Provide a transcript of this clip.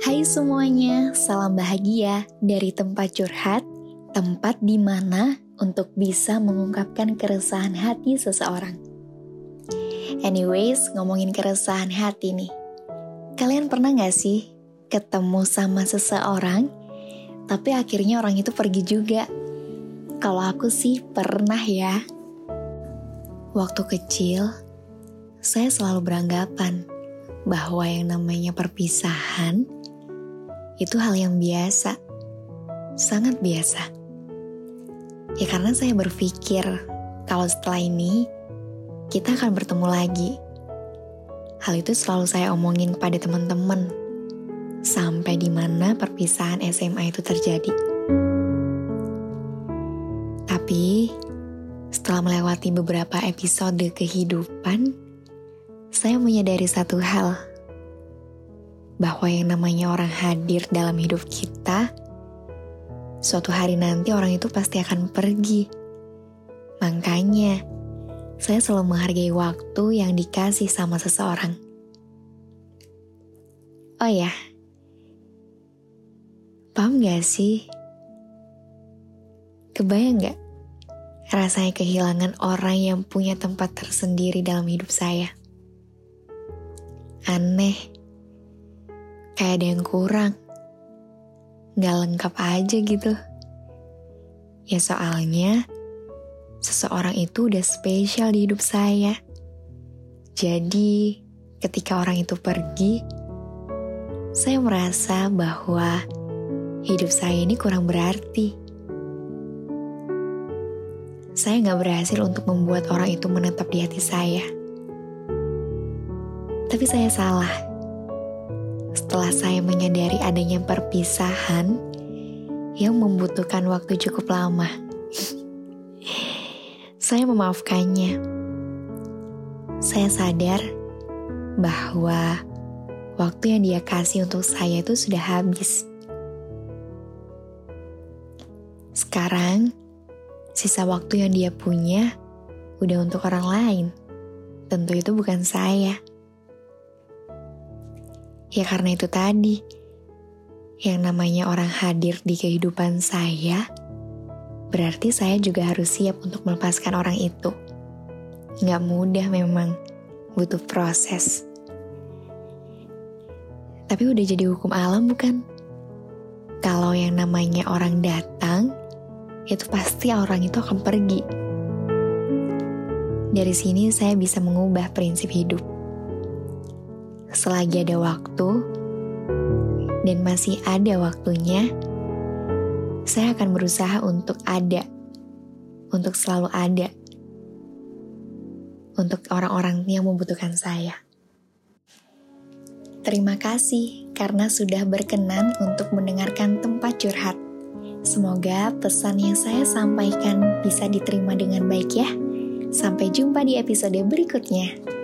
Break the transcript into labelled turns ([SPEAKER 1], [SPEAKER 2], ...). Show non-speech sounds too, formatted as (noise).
[SPEAKER 1] Hai semuanya, salam bahagia dari tempat curhat, tempat di mana untuk bisa mengungkapkan keresahan hati seseorang. Anyways, ngomongin keresahan hati nih. Kalian pernah gak sih ketemu sama seseorang, tapi akhirnya orang itu pergi juga? Kalau aku sih pernah ya. Waktu kecil, saya selalu beranggapan bahwa yang namanya perpisahan itu hal yang biasa, sangat biasa. Ya karena saya berpikir kalau setelah ini kita akan bertemu lagi. Hal itu selalu saya omongin pada teman-teman sampai di mana perpisahan SMA itu terjadi. Tapi setelah melewati beberapa episode kehidupan, saya menyadari satu hal bahwa yang namanya orang hadir dalam hidup kita, suatu hari nanti orang itu pasti akan pergi. Makanya, saya selalu menghargai waktu yang dikasih sama seseorang. Oh ya, paham gak sih? Kebayang gak rasanya kehilangan orang yang punya tempat tersendiri dalam hidup saya? Aneh kayak ada yang kurang. Gak lengkap aja gitu. Ya soalnya, seseorang itu udah spesial di hidup saya. Jadi, ketika orang itu pergi, saya merasa bahwa hidup saya ini kurang berarti. Saya gak berhasil untuk membuat orang itu menetap di hati saya. Tapi saya salah setelah saya menyadari adanya perpisahan yang membutuhkan waktu cukup lama. (laughs) saya memaafkannya. Saya sadar bahwa waktu yang dia kasih untuk saya itu sudah habis. Sekarang, sisa waktu yang dia punya udah untuk orang lain. Tentu itu bukan saya. Ya karena itu tadi, yang namanya orang hadir di kehidupan saya, berarti saya juga harus siap untuk melepaskan orang itu. Nggak mudah memang, butuh proses. Tapi udah jadi hukum alam bukan? Kalau yang namanya orang datang, itu pasti orang itu akan pergi. Dari sini saya bisa mengubah prinsip hidup selagi ada waktu dan masih ada waktunya, saya akan berusaha untuk ada, untuk selalu ada, untuk orang-orang yang membutuhkan saya. Terima kasih karena sudah berkenan untuk mendengarkan tempat curhat. Semoga pesan yang saya sampaikan bisa diterima dengan baik ya. Sampai jumpa di episode berikutnya.